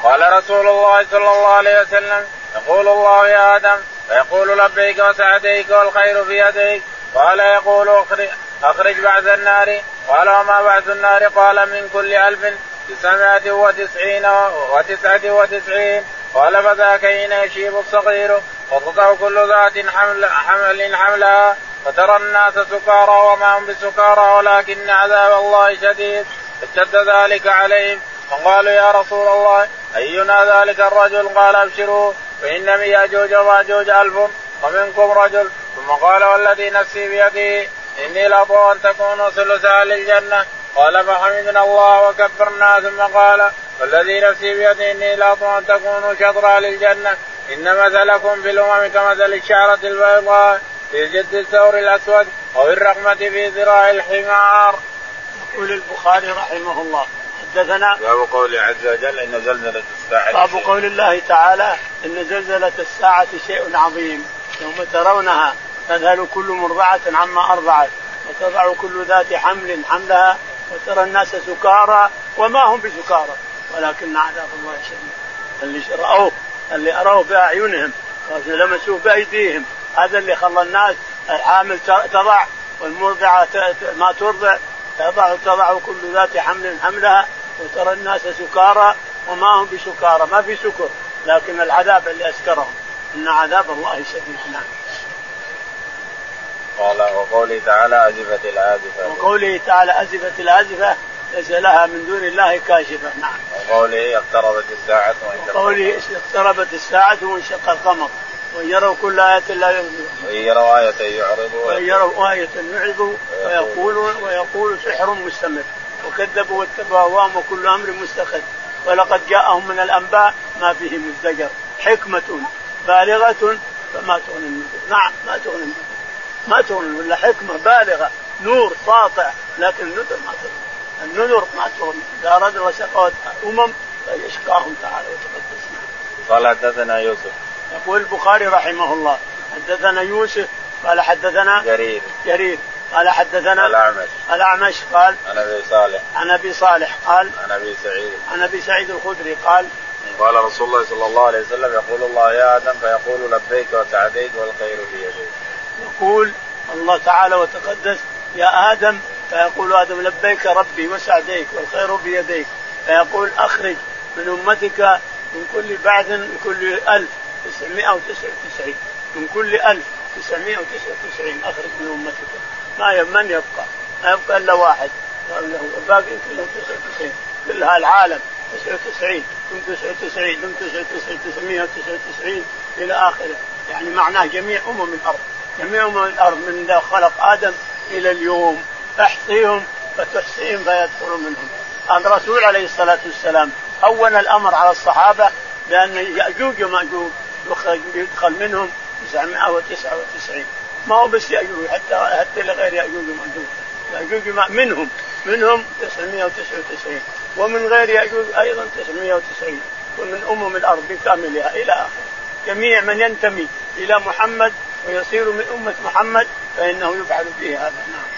قال رسول الله صلى الله عليه وسلم يقول الله يا آدم فيقول لبيك وسعديك والخير في يديك قال يقول اخرج, أخرج بعث النار قال وما بعث النار قال من كل ألف تسعمائة وتسعين وتسعة وتسعين قال فذاك حين يشيب الصغير وتضع كل ذات حمل حمل حملها فترى الناس سكارى وما هم بسكارى ولكن عذاب الله شديد فاشتد ذلك عليهم. فقالوا يا رسول الله أينا ذلك الرجل؟ قال أبشروا فإن من يأجوج ومأجوج ألف ومنكم رجل. ثم قال والذي نفسي بيده إني لأطوع أن تكونوا ثلث أهل الجنة قال فحمدنا الله وكبرنا ثم قال والذي نفسي بيده إني لأطوع أن تكونوا شطر أهل الجنة. إن مثلكم في الأمم كمثل الشعرة البيضاء في جد الثور الأسود أو الرقمة في ذراع الحمار. يقول البخاري رحمه الله. حدثنا باب قوله عز وجل إن زلزلة الساعة باب قول الله تعالى إن زلزلة الساعة شيء عظيم. يوم ترونها تذهل كل مرضعة عما أرضعت وتضع كل ذات حمل حملها وترى الناس سكارى وما هم بسكارى. ولكن عذاب الله شديد. اللي راوه اللي اروه بأعينهم لمسوه بأيديهم. هذا اللي خلى الناس الحامل تضع والمرضعه ما ترضع. تضع تضع كل ذات حمل حملها وترى الناس سكارى وما هم بسكارى. ما في سكر لكن العذاب اللي أسكرهم. إن عذاب الله شديد. نعم. قال وقوله تعالى أزفت الآزفة. وقوله تعالى أزفت الآزفة ليس لها من دون الله كاشفة. نعم. وقوله اقتربت الساعة وقوله اقتربت الساعة وانشق القمر. وإن يروا كل آية لا يؤمنون. وإن يروا آية يعرضوا وإن يروا آية يعرضوا ويقولوا ويقول سحر مستمر. وكذبوا واتبعوا أهواهم وكل أمر مستخد ولقد جاءهم من الأنباء ما فيه مزدجر حكمة بالغة فما تغني النذر نعم ما تغني النذر ما تغني ولا حكمة بالغة؟ نور ساطع لكن النذر ما تغني النذر ما تغني إذا أراد الله شقوة أمم فيشقاهم تعالى وتقدس قال حدثنا يوسف. يقول البخاري رحمه الله حدثنا يوسف قال حدثنا جرير. جرير. قال حدثنا الأعمش. الأعمش قال عن أبي صالح. عن أبي صالح قال عن أبي سعيد. عن أبي سعيد الخدري قال قال رسول الله صلى الله عليه وسلم يقول الله يا آدم فيقول لبيك وسعديك والخير في يديك يقول الله تعالى وتقدس يا آدم فيقول آدم لبيك ربي وسعديك والخير بيديك. فيقول أخرج من أمتك من كل بعث من كل ألف 999 من كل 1999 أخرج من أمتك. ما من يبقى؟ ما يبقى إلا واحد. الباقي كلهم 99 كلها العالم 99 ثم 99 ثم 99 999 إلى آخره. يعني معناه جميع أمم الأرض. جميع امم الأرض من خلق آدم إلى اليوم احصيهم فتحصيهم فيدخل منهم. الرسول عليه الصلاة والسلام هون الأمر على الصحابة بأن يأجوج وماجوج يدخل منهم 999 ما هو بس يأجوج حتى حتى لغير يأجوج وماجوج يأجوج. منهم منهم 999 ومن غير يأجوج أيضا 990 ومن أمم الأرض بكاملها إلى آخره. جميع من ينتمي إلى محمد ويصير من أمة محمد فإنه يفعل به هذا نعم.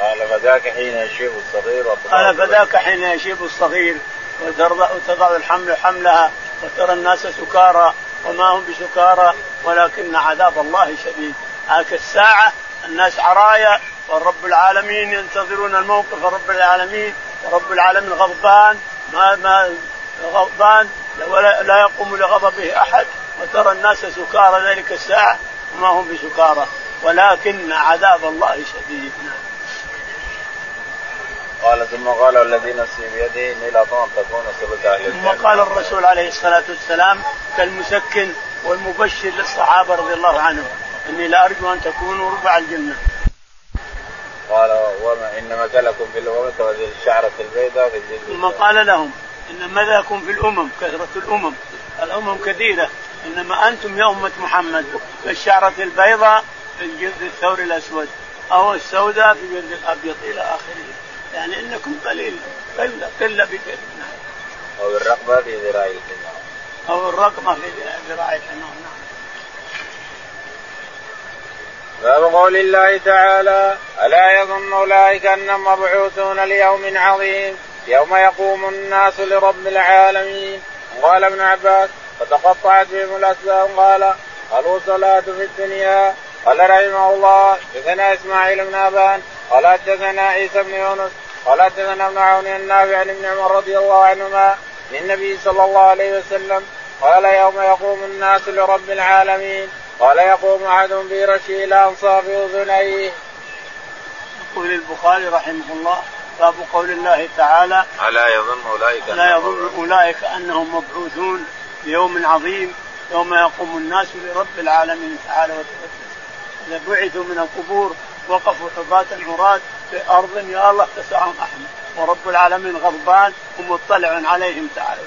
قال فذاك حين يشيب الصغير قال فذاك حين يشيب الصغير وتضع الحمل حملها وترى الناس سكارى وما هم بسكارى ولكن عذاب الله شديد هاك الساعة الناس عرايا والرب العالمين ينتظرون الموقف رب العالمين ورب العالمين غضبان ما ما غضبان ولا لا يقوم لغضبه أحد وترى الناس سكارى ذلك الساعة وما هم بسكارى. ولكن عذاب الله شديد. قال ثم قال الذي نفسي بيده اني لا ان تكون أهل ثم قال الرسول عليه الصلاة والسلام كالمسكن والمبشر للصحابة رضي الله عنهم إني لارجو أن تكونوا ربع الجنة. قال وما إن مثلكم في الأمم كمثل الشعرة البيضاء في الجلد. ثم قال لهم إن مثلكم في الأمم كثرة الأمم الأمم كثيرة إنما أنتم يا أمة محمد كالشعره البيضاء في الجلد الثور الأسود أو السوداء في الجلد الأبيض إلى آخره. يعني إنكم قليل قلة قلة نعم. أو الرقبة في ذراع الحمار. أو الرقبة في ذراع الحمار نعم. باب قول الله تعالى ألا يظن أولئك أنهم مبعوثون ليوم عظيم يوم يقوم الناس لرب العالمين؟ قال ابن عباس فتقطعت بهم الأسباب قال قالوا صلاة في الدنيا. قال رحمه الله. حدثنا إسماعيل بن أبان. قال حدثنا عيسى بن يونس. قال حدثنا ابن عون النافع عن ابن عمر رضي الله عنهما للنبي صلى الله عليه وسلم. قال يوم يقوم الناس لرب العالمين. قال يقوم أحد برشه إلى انصاف أذنيه. يقول البخاري رحمه الله باب قول الله تعالى ألا يظن أولئك الا يظن أولئك أنهم مبعوثون. ليوم عظيم يوم يقوم الناس لرب العالمين تعالى وتقدس إذا بعثوا من القبور وقفوا حفاة عراة في أرض يا الله تسعهم أحمد. ورب العالمين غضبان ومطلع عليهم تعالى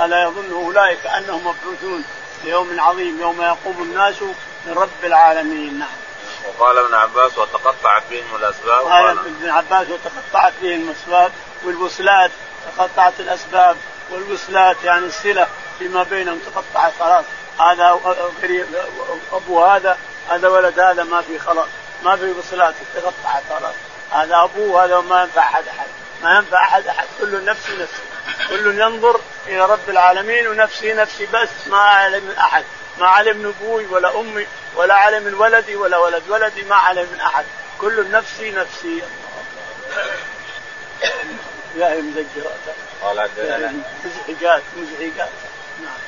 ألا يظن أولئك أنهم مبعوثون ليوم عظيم يوم يقوم الناس لرب العالمين. نعم. وقال ابن عباس وتقطعت بهم الأسباب. قال ابن عباس وتقطعت بهم الأسباب والوصلات تقطعت الأسباب. والوصلات يعني الصله فيما بينهم تقطعت خلاص هذا أبو هذا هذا ولد هذا ما في خلاص ما في وصلات تقطعت خلاص هذا أبوه هذا ما ينفع أحد أحد ما ينفع أحد أحد كل نفسي نفسي كل ينظر إلى رب العالمين ونفسي نفسي بس ما علم من أحد. ما علم من أبوي ولا أمي ولا علم من ولدي ولا ولد ولدي ما علم من أحد. كل نفسي نفسي. يا هي مزجرات قال حدثنا مزعجات مزعجات. نعم.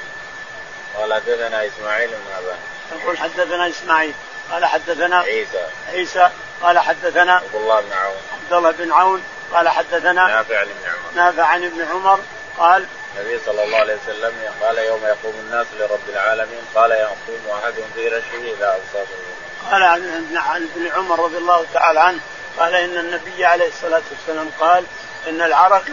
قال حدثنا إسماعيل بن أبان. يقول حدثنا إسماعيل. قال حدثنا عيسى. عيسى. قال حدثنا عبد الله بن عون. عبد الله بن عون. قال حدثنا نافع عن ابن عمر. نافع عن ابن عمر. قال النبي صلى الله عليه وسلم قال يوم يقوم الناس لرب العالمين قال يقوم احدهم في رشه إلى اوساط قال عن ابن عمر رضي الله تعالى عنه قال إن النبي عليه الصلاة والسلام قال إن العرق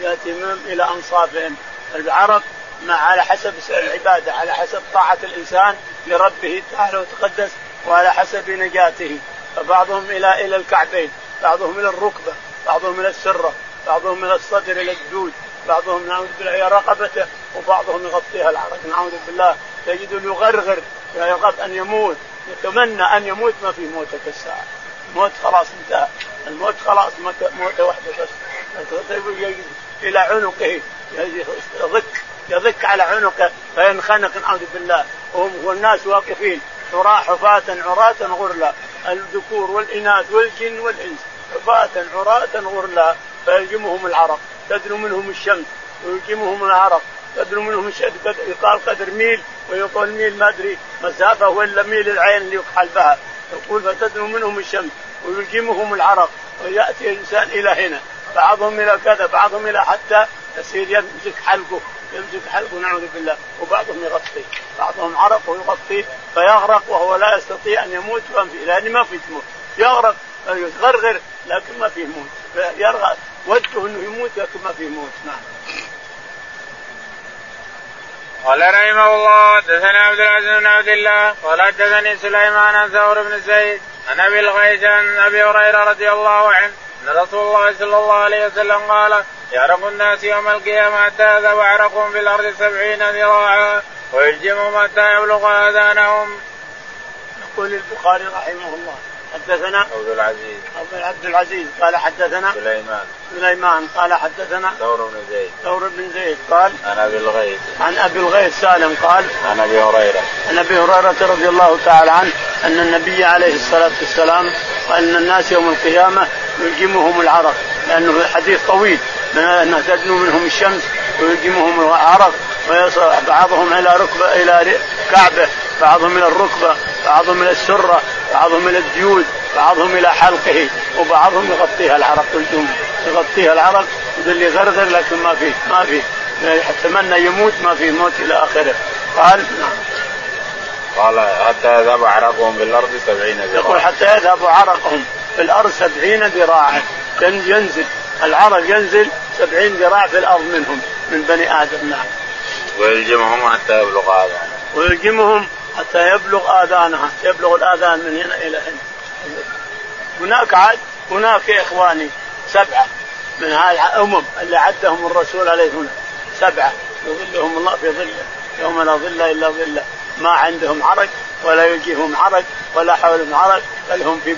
يأتي منهم إلى أنصافهم. العرق مع على حسب العبادة على حسب طاعة الإنسان لربه تعالى وتقدس وعلى حسب نجاته. فبعضهم إلى إلى الكعبين بعضهم إلى الركبة بعضهم إلى السرة بعضهم إلى الصدر إلى الجود بعضهم نعوذ بالله إلى رقبته وبعضهم يغطيها العرق. نعوذ بالله. تجد يغرغر يرغب أن يموت يتمنى أن يموت ما في موتك الساعة. الموت خلاص انتهى. الموت خلاص موتة واحدة بس. إلى عنقه. يضك يضك على عنقه فينخنق نعوذ بالله. وهم والناس واقفين. حراء حفاة عراة غرلا. الذكور والإناث والجن والإنس. حفاة عراة غرلا. فيلجمهم العرق. تدنو منهم الشمس. ويلجمهم العرق. تدنو منهم الشمس يقال قدر ميل. ويقول ميل ما أدري مسافه ولا ميل العين اللي يكحل بها. يقول فتدنو منهم الشمس. ويلجمهم العرق. ويأتي الإنسان إلى هنا. بعضهم إلى كذا بعضهم إلى حتى يصير يمسك حلقه يمسك حلقه نعوذ بالله. وبعضهم يغطي بعضهم عرق ويغطيه فيغرق وهو لا يستطيع أن يموت لأن ما في موت يغرق يغرغر لكن ما فيه موت. يرغب وده إنه يموت لكن ما فيه موت. نعم. قال رحمه الله حدثنا عبد العزيز بن عبد الله قال حدثني سليمان عن ثور بن زيد عن أبي الغيث عن أبي هريرة رضي الله عنه أن رسول الله صلى الله عليه وسلم قال يعرق الناس يوم القيامة حتى يذهب عرقهم في الأرض سبعين ذراعا ويلجمهم حتى يبلغ آذانهم. يقول البخاري رحمه الله حدثنا عبد العزيز. عبد العزيز. قال حدثنا سليمان. سليمان. قال حدثنا ثور بن زيد. ثور بن زيد. قال عن أبي الغيث. عن أبي الغيث سالم. قال عن أبي هريرة. عن أبي هريرة رضي الله تعالى عنه أن النبي عليه الصلاة والسلام وأن الناس يوم القيامة يلجمهم العرق لأنه الحديث طويل. من تدنو منهم الشمس ويلجمهم العرق بعضهم إلى ركبه إلى كعبة بعضهم إلى الركبة بعضهم إلى السرة. بعضهم إلى الديود بعضهم إلى حلقه وبعضهم يغطيها العرق الجم يغطيها العرق يظل يغرغر لكن ما فيه ما فيه يتمنى يموت ما فيه موت إلى آخره. قال نعم. قال حتى يذهب عرقهم في الأرض سبعين ذراعا. يقول حتى يذهب عرقهم في الأرض سبعين ذراعا. ينزل العرق ينزل سبعين ذراع في الأرض منهم من بني آدم. نعم. ويلجمهم حتى يبلغ اذانهم ويلجمهم حتى يبلغ آذانها يبلغ الآذان من هنا إلى هنا. هناك عد هناك يا إخواني سبعة من هذه الأمم اللي عدهم الرسول عليه هنا. سبعة. يظلهم الله في ظله يوم لا ظل إلا ظلة. ما عندهم عرق ولا يجيهم عرق ولا حولهم عرق بل هم في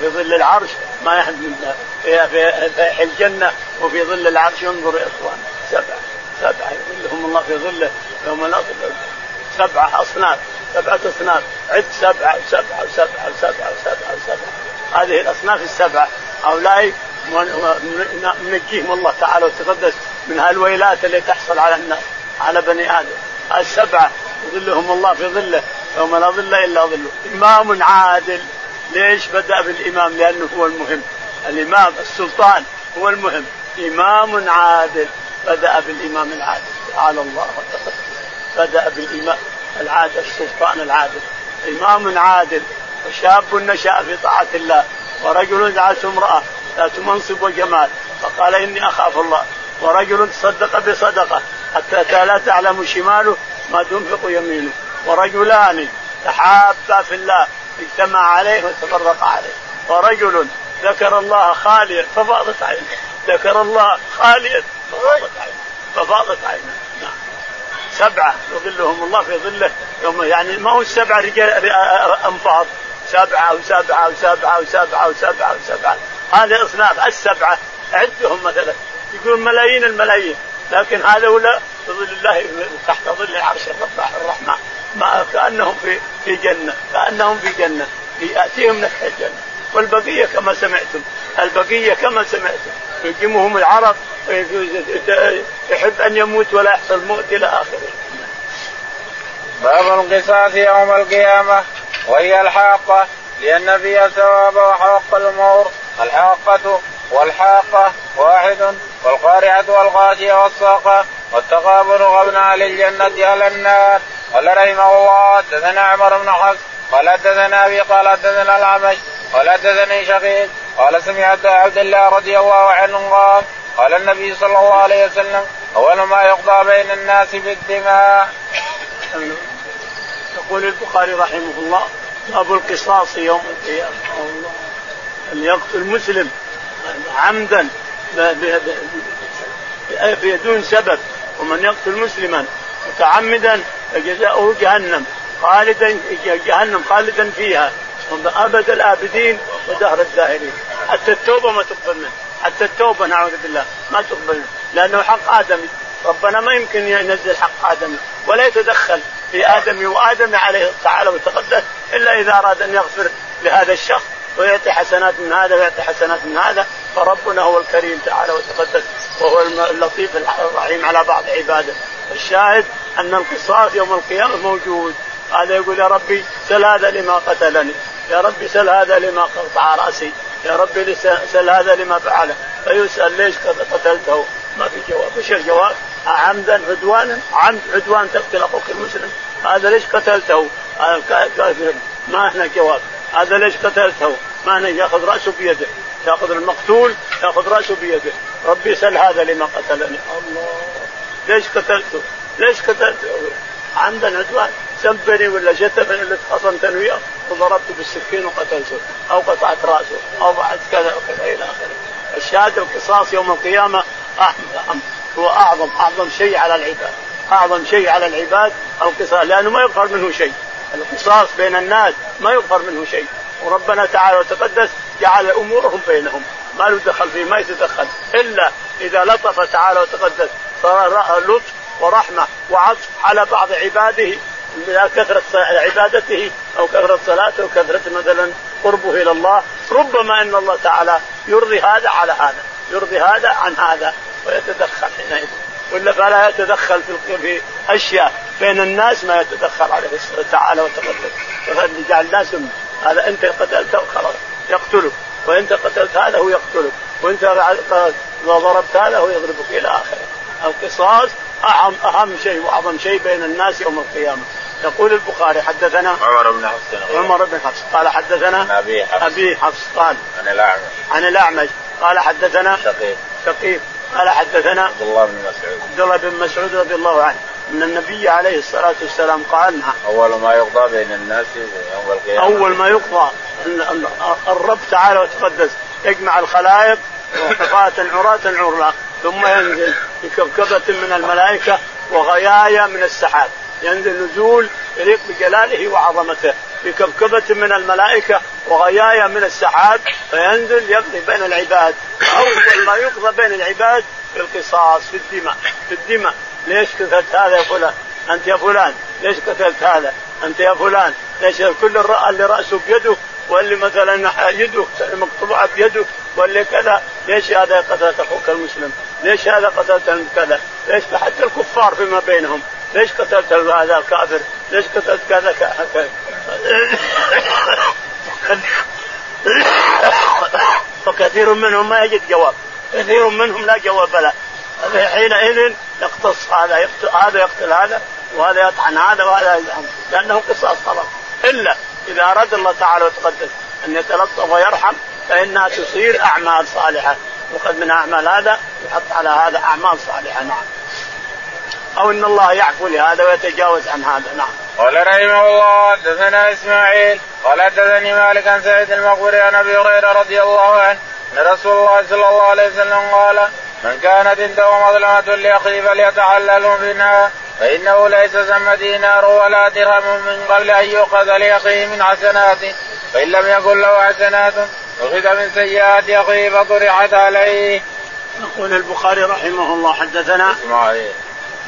في ظل العرش. ما يحمل في, في, في الجنة وفي ظل العرش. ينظر يا إخوان. سبعة. سبعة. يظلهم الله في ظلة. يوم لا ظل سبعة أصناف. سبعة أصناف. عد سبعة وسبعه وسبعه وسبعه وسبعه وسبعه هذه الأصناف السبعة. هؤلاء منجيهم الله تعالى وتقدس من هالويلات اللي تحصل على الناس على بني آدم. السبعة يظلهم الله في ظله يوم لا ظل إلا ظله. إمام عادل. ليش بدأ بالإمام؟ لأنه هو المهم. الإمام السلطان هو المهم. إمام عادل. بدأ بالإمام العادل. تعالى الله وتقدس. بدأ بالامام العادل السلطان العادل. إمام عادل وشاب نشأ في طاعة الله ورجل دعته امرأة ذات منصب وجمال فقال إني أخاف الله. ورجل تصدق بصدقة حتى لا تعلم شماله ما تنفق يمينه. ورجلان تحابا في الله اجتمع عليه وتفرق عليه. ورجل ذكر الله خاليا ففاضت عينه ذكر الله خاليا ففاضت عينه ففاضت عينه نعم. سبعة يظلهم الله في ظله. يوم يعني ما هو السبعة رجال أنفاض. سبعة وسبعة وسبعة وسبعة وسبعة وسبعة. هذه أصناف السبعة. عدهم مثلا. يقول ملايين الملايين. لكن هذا في ظل الله تحت ظل عرش الرحمن. ما كأنهم في في جنة. كأنهم في جنة. يأتيهم نفح الجنة. والبقية كما سمعتم. البقية كما سمعتم. يلجمهم العرب. يحب أن يموت ولا يحصل موت إلى آخره. باب القصاص يوم القيامة وهي الحاقة لأن فيها ثواب وحق المور الحاقة والحاقة واحد والقارعة والغاشيه والصاقه والتقابل غبن أهل الجنه أهل النار. قال رحمه الله حدثنا عمر بن حفص قال حدثنا أبي قال حدثنا الأعمش قال حدثني شقيق قال سمعت عبد الله رضي الله عنه قال قال النبي صلى الله عليه وسلم اول ما يقضى بين الناس بالدماء. يقول البخاري رحمه الله باب القصاص يوم القيامة. أن يقتل مسلم عمدا بدون سبب ومن يقتل مسلما متعمدا فجزاؤه جهنم خالدا جهنم خالدا فيها ابد الآبدين ودهر الداهرين. حتى التوبة ما تقبل منه. حتى التوبة نعوذ بالله. ما تقبل. لأنه حق ادمي ربنا ما يمكن ينزل حق ادمي ولا يتدخل في ادمي وآدم عليه تعالى وتقدس إلا إذا أراد أن يغفر لهذا الشخص ويعطي حسنات من هذا ويعطي حسنات من هذا فربنا هو الكريم تعالى وتقدس وهو اللطيف الرحيم على بعض عباده. الشاهد أن القصاص يوم القيامة موجود. هذا يقول يا ربي سل هذا لما قتلني. يا ربي سل هذا لما قطع رأسي. يا ربي سل هذا لما فعله. فيسأل ليش قتلته؟ ما في جواب. إيش الجواب؟ عمدا عدوانا؟ عمد عدوان تقتل أخوك المسلم. هذا ليش قتلته؟ هذا ما هنا جواب. هذا ليش قتلته؟ ما هنا يأخذ رأسه بيده. يأخذ المقتول يأخذ رأسه بيده. ربي يسال هذا لما قتلني. الله. ليش قتلته؟ ليش قتلته؟ عندنا عدوان سبني ولا شتمني ولا تخاصمتني وياه؟ وضربته بالسكين وقتلته أو قطعت رأسه أو بعد كذا وكذا إلى آخره. الشهاده القصاص يوم القيامة هو أعظم أعظم شيء على العباد. أعظم شيء على العباد القصاص لأنه ما يغفر منه شيء. القصاص بين الناس ما يغفر منه شيء. وربنا تعالى وتقدس جعل أمورهم بينهم. ما له دخل فيه ما يتدخل. إلا إذا لطف تعالى وتقدس. صار لطف ورحمة وعطف على بعض عباده كثرة عبادته أو كثرة صلاته أو كثرة مثلا قربه إلى الله. ربما أن الله تعالى يرضي هذا على هذا يرضي هذا عن هذا ويتدخل حينئذ. ولا فلا يتدخل في أشياء بين الناس ما يتدخل عليه تعالى وتقدم جعل الناس هذا انت قتلته خلاص يقتلك. وانت قتلت هذا هو يقتلك. وانت ضربت هذا هو يضربك إلى آخره. القصاص اهم أهم شيء وأعظم شيء بين الناس يوم القيامة. يقول البخاري حدثنا عمر بن حفص. عمر بن حفص. قال حدثنا أبي حفص. أبي حفص. قال عن الأعمش. عن الأعمش. قال حدثنا شقيق. شقيق. قال حدثنا عبد الله بن مسعود. عبد الله بن مسعود رضي الله عنه. أن النبي عليه الصلاة والسلام قال أول ما يقضى بين الناس يوم القيامة. أول ما يقضى الرب تعالى وتقدس. يجمع الخلائق. حفاة عراة عرلا. ثم ينزل بكبكبة من الملائكة وغيايا من السحاب. ينزل نزول يليق بجلاله وعظمته. بكبكبة من الملائكة وغيايا من السحاب فينزل يقضي بين العباد. أول ما يقضى بين العباد في القصاص في الدماء. في الدماء. ليش قتلت هذا يا فلان؟ أنت يا فلان. ليش قتلت هذا؟ أنت يا فلان. ليش كل اللي رأسه بيده واللي مثلا يده مقطوعة بيده واللي كذا. ليش هذا قتلت أخوك المسلم؟ ليش هذا قتلت كذا؟ ليش حتى الكفار فيما بينهم؟ ليش قتلت هذا الكافر؟ ليش قتلت كذا كذا؟ فكثير منهم ما يجد جواب كثير منهم لا جواب له حينئذ يقتص هذا يقتل هذا يقتل هذا وهذا يطعن هذا وهذا يزعم لأنه قصاص خلاص إلا إذا أراد الله تعالى وتقدس أن يتلطف ويرحم فإنها تصير أعمال صالحة يؤخذ من أعمال هذا يحط على هذا أعمال صالحة نعم أو إن الله يعفو لهذا ويتجاوز عن هذا نعم. قال رحمه الله حدثنا إسماعيل قال حدثني مالك عن سعيد المقبري عن أبي هريرة رضي الله عنه أن رسول الله صلى الله عليه وسلم قال من كانت عنده مظلمة لأخيه فليتحلل منها فإنه ليس ثم دينار ولا درهم من قبل أن يؤخذ لأخيه من حسناته فإن لم يكن له حسنات أخذ من سيئات أخيه فطرحت عليه. يقول البخاري رحمه الله حدثنا إسماعيل.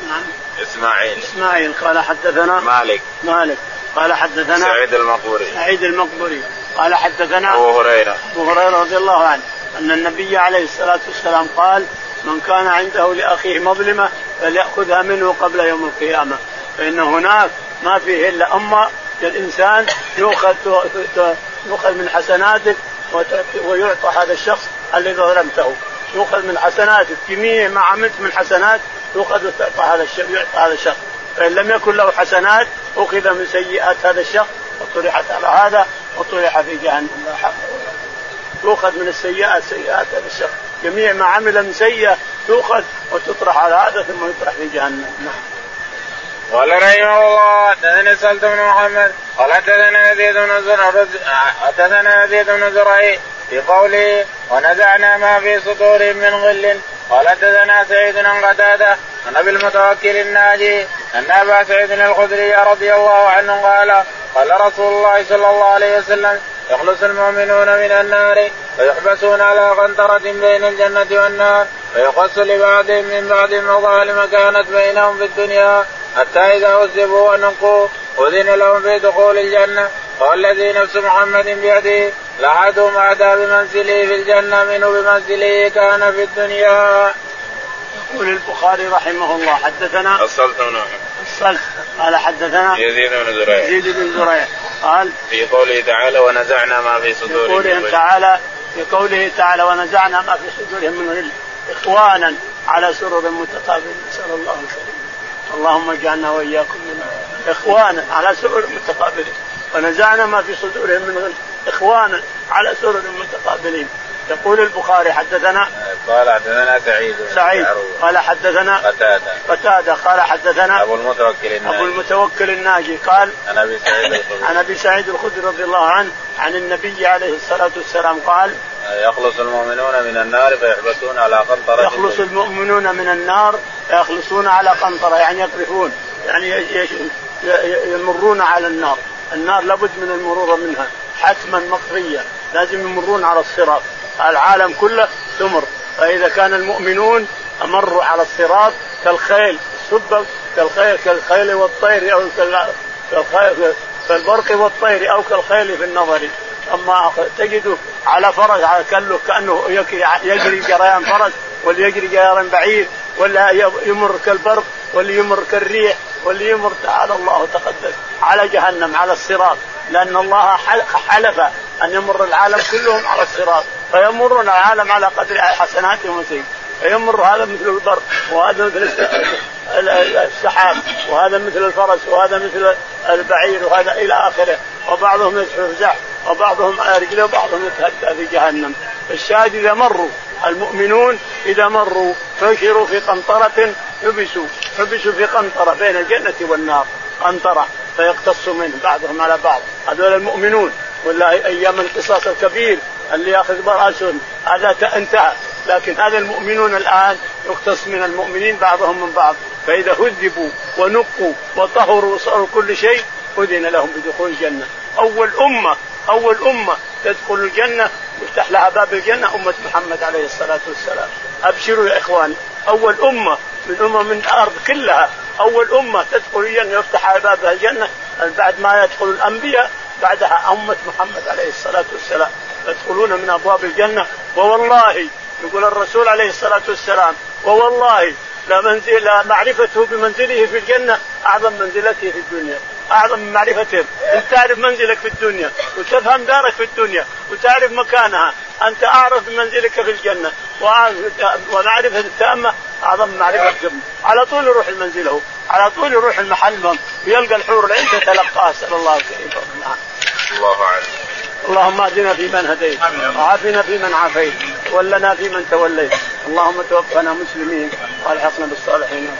نعم. إسماعيل. إسماعيل قال حدثنا مالك. مالك. قال حدثنا سعيد المقبوري. سعيد المقبوري. قال حدثنا أبو هريرة. أبو هريرة رضي الله عنه أن النبي عليه الصلاة والسلام قال من كان عنده لأخيه مظلمة فليأخذها منه قبل يوم القيامة. فإن هناك ما فيه إلا اما الانسان يؤخذ يؤخذ من حسناتك ويعطى هذا الشخص الذي ظلمته. يؤخذ من حسناتك جميع ما عملت من حسنات يؤخذ وتعطى هذا الشخص يعطى هذا الشخص. فإن لم يكن له حسنات أخذ من سيئات هذا الشخص وطرحت على هذا وطرح في جهنم. لا حول تؤخذ من السيئات سيئات هذا الشخص. جميع ما عمل من سيئة تؤخذ وتطرح على هذا ثم يطرح في جهنم. نعم. قال رحمه الله حدثني سلط بن محمد قال حدثنا يزيد بن زرع حدثنا يزيد بن زرعي في قوله ونزعنا ما في صدورهم من غل. قال حدثنا سعيد بن قتادة عن أبي المتوكل الناجي أن أبا سعيد الخدري رضي الله عنه قال قال رسول الله صلى الله عليه وسلم يخلص المؤمنون من النار ويحبسون على قنطرة بين الجنة والنار ويقص لبعضهم من بعض المظالم كانت بينهم في الدنيا. حتى إذا عذبوا ونقوا أذن لهم في دخول الجنة. والذي نفس محمد بيده لأحدهم أعدى بمنزله في الجنة منه بمنزله كان في الدنيا. يقول البخاري رحمه الله حدثنا الصلت بن الصلت قال حدثنا يزيد بن زريع. يزيد بن زريع. قال في قوله تعالى ونزعنا ما في صدورهم في قوله تعالى في قوله تعالى ونزعنا ما في صدورهم من غل. إخوانا على سرر متقابلين نسأل الله الكريم اللهم اجعلنا وإياكم منهم اخوانا على سرر متقابلين. ونزعنا ما في صدورهم من اخوانا على سرر متقابلين. يقول البخاري حدثنا قال حدثنا سعيد سعيد. قال حدثنا قتادة. قتادة. قال حدثنا أبو المتوكل الناجي. أبو المتوكل الناجي. قال عن أبي سعيد الخدري. عن أبي سعيد الخدري رضي الله عنه عن النبي عليه الصلاة والسلام قال يخلص المؤمنون من النار فيحبسون على قنطرة يخلص المؤمنون من النار يخلصون على قنطرة يعني يقذفون يعني يمرون على النار. النار لابد من المرور منها حتما مقضية لازم يمرون على الصراط. العالم كله تمر. فإذا كان المؤمنون أمروا على الصراط كالخيل سب كالخيل كالخيل والطير أو كالبرق والطير أو كالخيل في النظر. اما تجده على فرس على كله كأنه يجري جريان فرس ولا يجري جريان بعير ولا يمر كالبرق واللي يمر كالريح واللي يمر تعالى الله تقدس على جهنم على الصراط. لأن الله حلف أن يمر العالم كلهم على الصراط فيمرون العالم على قدر حسناتهم وسيئ فيمر هذا مثل البر وهذا مثل السحاب وهذا مثل الفرس وهذا مثل البعير وهذا إلى آخره. وبعضهم يزحف وبعضهم على رجله وبعضهم يتهدى في جهنم. الشاهد إذا مروا المؤمنون إذا مروا نشروا في قنطرة حبسوا حبسوا في قنطرة بين الجنة والنار قنطرة فيقتص منه بعضهم على بعض. هذول المؤمنون ولا أيام القصاص الكبير اللي يأخذ برأسهم هذا انتهى. لكن هذا المؤمنون الآن يقتص من المؤمنين بعضهم من بعض. فإذا هذبوا ونقوا وطهروا وصاروا كل شيء أذن لهم بدخول الجنة. أول أمة أول أمة تدخل الجنة يفتح لها باب الجنة أمة محمد عليه الصلاة والسلام. أبشروا يا إخواني. أول أمة من أمم من الأرض كلها أول أمة تدخل الجنة يفتح بابها الجنة. بعد ما يدخل الأنبياء بعدها أمة محمد عليه الصلاة والسلام. يدخلون من أبواب الجنة. ووالله يقول الرسول عليه الصلاة والسلام ووالله لا منزل معرفته بمنزله في الجنة أعظم منزلته في الدنيا أعظم من معرفته. أنت تعرف منزلك في الدنيا وتفهم دارك في الدنيا وتعرف مكانها. أنت أعرف بمنزلك في التامة أعظم من معرفة الجنة. على طول يروح المنزله على طول يروح المحل ويلقى الحور العين تتلقاه. أسأل الله الكريم. نعم الله أعلم. اللهم اهدنا فيمن هديت وعافنا فيمن عافيت ولنا فيمن توليت. اللهم توفنا مسلمين والحقنا بالصالحين.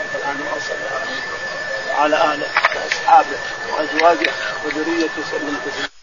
وعلى آله وأصحابه وأزواجه وذريته وسلم تسليما.